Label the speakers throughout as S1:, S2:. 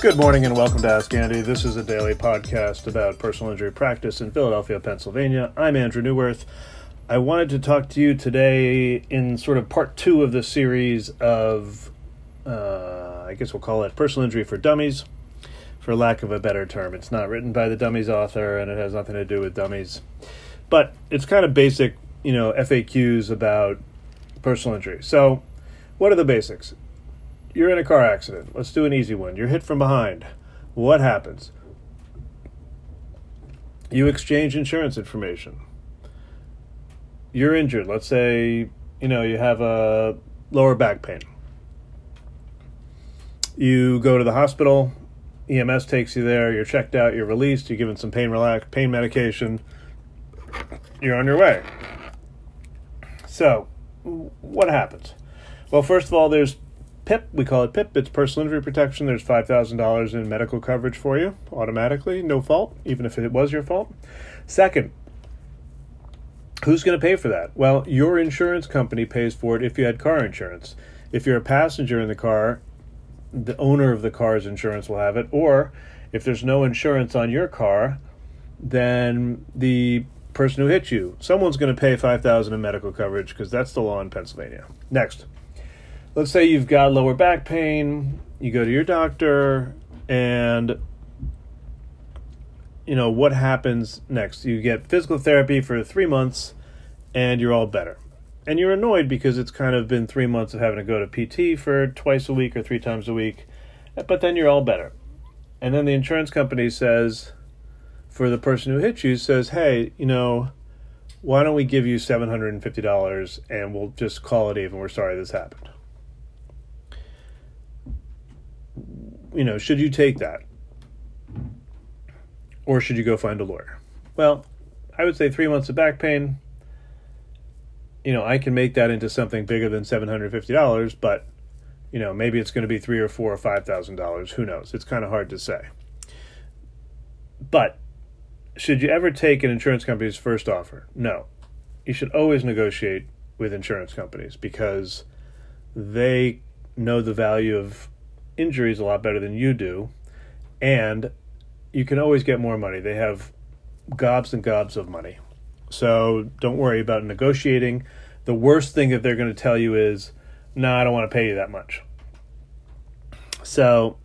S1: Good morning and welcome to Ask Andy. This is a daily podcast about personal injury practice in Philadelphia, Pennsylvania. I'm Andrew Neuwirth. I wanted to talk to you today in sort of part two of the series of, uh, I guess we'll call it Personal Injury for Dummies, for lack of a better term. It's not written by the Dummies author and it has nothing to do with dummies. But it's kind of basic, you know, FAQs about personal injury. So, what are the basics? You're in a car accident. Let's do an easy one. You're hit from behind. What happens? You exchange insurance information. You're injured. Let's say, you know, you have a lower back pain. You go to the hospital, EMS takes you there, you're checked out, you're released, you're given some pain relax pain medication. You're on your way. So, what happens? Well, first of all, there's PIP, we call it PIP. It's personal injury protection. There's $5,000 in medical coverage for you automatically, no fault, even if it was your fault. Second, who's going to pay for that? Well, your insurance company pays for it if you had car insurance. If you're a passenger in the car, the owner of the car's insurance will have it. Or if there's no insurance on your car, then the person who hit you, someone's going to pay 5000 in medical coverage because that's the law in Pennsylvania. Next let's say you've got lower back pain, you go to your doctor, and you know what happens next. You get physical therapy for three months, and you're all better. And you're annoyed because it's kind of been three months of having to go to PT for twice a week or three times a week, but then you're all better. And then the insurance company says, for the person who hit you, says, hey, you know, why don't we give you $750 and we'll just call it even. We're sorry this happened. You know, should you take that? Or should you go find a lawyer? Well, I would say three months of back pain. You know, I can make that into something bigger than seven hundred fifty dollars, but you know, maybe it's going to be three or four or five thousand dollars. Who knows? It's kind of hard to say. But should you ever take an insurance company's first offer? No. You should always negotiate with insurance companies because they know the value of injuries a lot better than you do, and you can always get more money. They have gobs and gobs of money. So don't worry about negotiating. The worst thing that they're going to tell you is, no, I don't want to pay you that much. So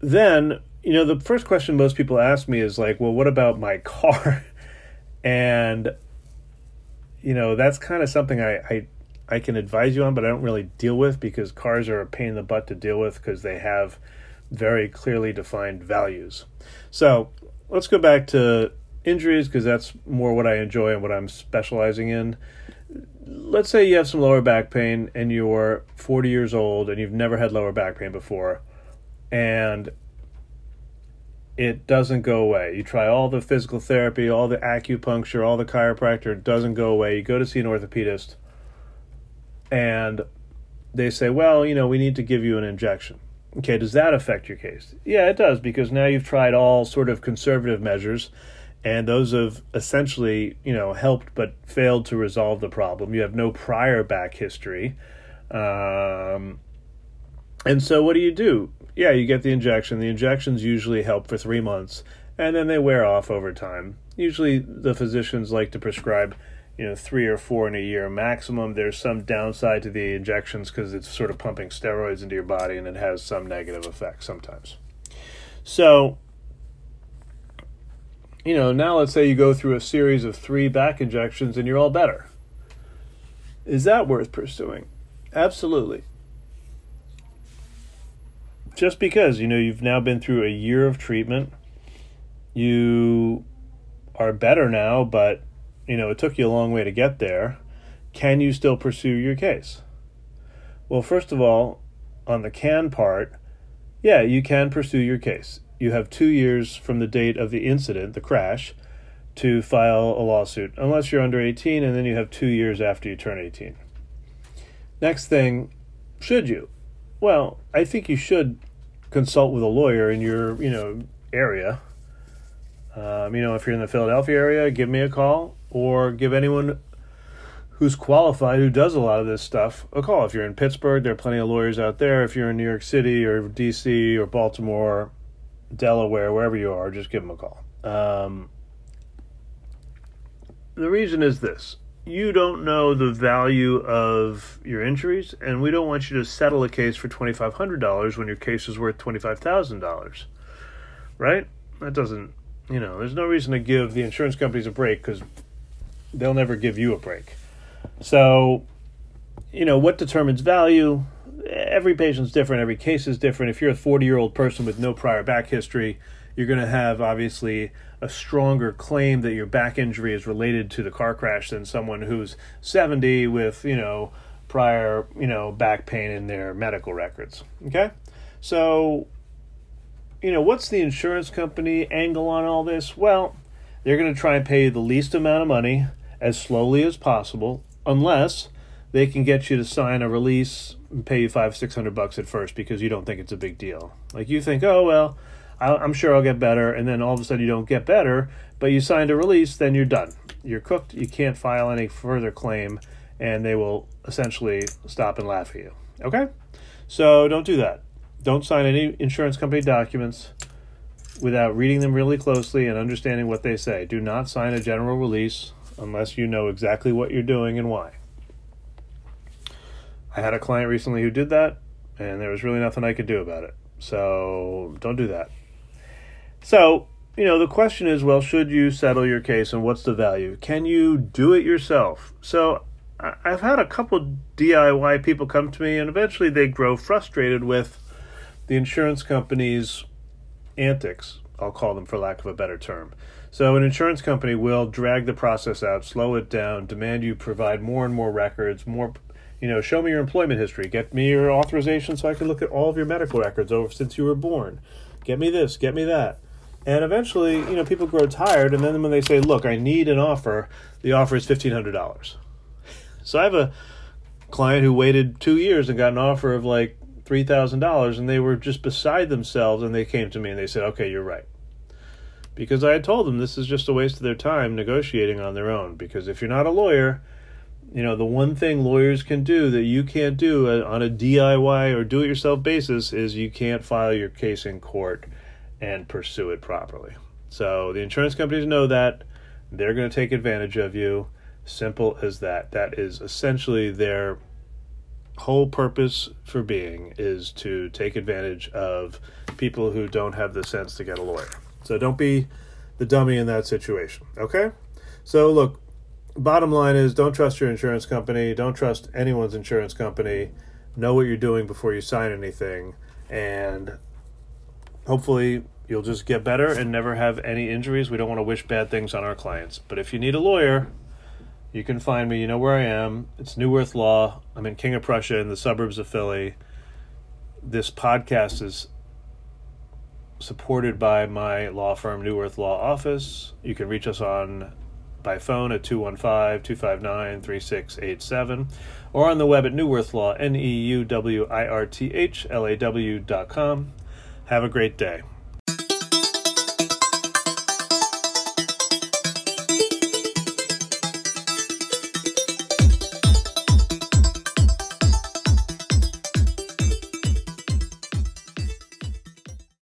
S1: then, you know, the first question most people ask me is like, well, what about my car? and, you know, that's kind of something I, I I can advise you on, but I don't really deal with because cars are a pain in the butt to deal with because they have very clearly defined values. So let's go back to injuries because that's more what I enjoy and what I'm specializing in. Let's say you have some lower back pain and you're 40 years old and you've never had lower back pain before, and it doesn't go away. You try all the physical therapy, all the acupuncture, all the chiropractor, it doesn't go away. You go to see an orthopedist and they say, well, you know, we need to give you an injection. Okay, does that affect your case? Yeah, it does because now you've tried all sort of conservative measures and those have essentially, you know, helped but failed to resolve the problem. You have no prior back history. Um, and so what do you do? Yeah, you get the injection. The injections usually help for 3 months and then they wear off over time. Usually the physicians like to prescribe you know three or four in a year maximum. There's some downside to the injections because it's sort of pumping steroids into your body and it has some negative effects sometimes. So, you know, now let's say you go through a series of three back injections and you're all better. Is that worth pursuing? Absolutely. Just because, you know, you've now been through a year of treatment, you are better now, but you know, it took you a long way to get there. Can you still pursue your case? Well, first of all, on the can part, yeah, you can pursue your case. You have two years from the date of the incident, the crash, to file a lawsuit, unless you're under 18, and then you have two years after you turn 18. Next thing, should you? Well, I think you should consult with a lawyer in your, you know, area. Um, you know, if you're in the Philadelphia area, give me a call or give anyone who's qualified, who does a lot of this stuff, a call. If you're in Pittsburgh, there are plenty of lawyers out there. If you're in New York City or DC or Baltimore, Delaware, wherever you are, just give them a call. Um, the reason is this you don't know the value of your injuries, and we don't want you to settle a case for $2,500 when your case is worth $25,000. Right? That doesn't, you know, there's no reason to give the insurance companies a break because they'll never give you a break. So, you know, what determines value? Every patient's different, every case is different. If you're a 40 year old person with no prior back history, you're going to have obviously a stronger claim that your back injury is related to the car crash than someone who's 70 with, you know, prior, you know, back pain in their medical records. Okay? So, you know, what's the insurance company angle on all this? Well, they're going to try and pay you the least amount of money as slowly as possible unless they can get you to sign a release and pay you five, six hundred bucks at first because you don't think it's a big deal. Like you think, oh well, I'm sure I'll get better, and then all of a sudden you don't get better, but you signed a release, then you're done. You're cooked. You can't file any further claim, and they will essentially stop and laugh at you. Okay, so don't do that. Don't sign any insurance company documents without reading them really closely and understanding what they say. Do not sign a general release unless you know exactly what you're doing and why. I had a client recently who did that, and there was really nothing I could do about it. So don't do that. So, you know, the question is well, should you settle your case and what's the value? Can you do it yourself? So, I've had a couple DIY people come to me, and eventually they grow frustrated with the insurance company's antics. I'll call them for lack of a better term. So, an insurance company will drag the process out, slow it down, demand you provide more and more records, more, you know, show me your employment history, get me your authorization so I can look at all of your medical records over since you were born, get me this, get me that. And eventually, you know, people grow tired, and then when they say, look, I need an offer, the offer is $1,500. So, I have a client who waited two years and got an offer of like $3,000, and they were just beside themselves, and they came to me and they said, okay, you're right because I had told them this is just a waste of their time negotiating on their own. Because if you're not a lawyer, you know, the one thing lawyers can do that you can't do uh, on a DIY or do it yourself basis is you can't file your case in court and pursue it properly. So the insurance companies know that. They're going to take advantage of you. Simple as that. That is essentially their whole purpose for being is to take advantage of people who don't have the sense to get a lawyer. So don't be the dummy in that situation. Okay? So look, bottom line is don't trust your insurance company, don't trust anyone's insurance company. Know what you're doing before you sign anything and hopefully you'll just get better and never have any injuries. We don't want to wish bad things on our clients. But if you need a lawyer, you can find me. You know where I am. It's Neuwirth Law. I'm in King of Prussia in the suburbs of Philly. This podcast is supported by my law firm, Neuwirth Law Office. You can reach us on by phone at 215-259-3687 or on the web at Neuwirth Law, N-E-U-W-I-R-T-H-L-A-W dot com. Have a great day.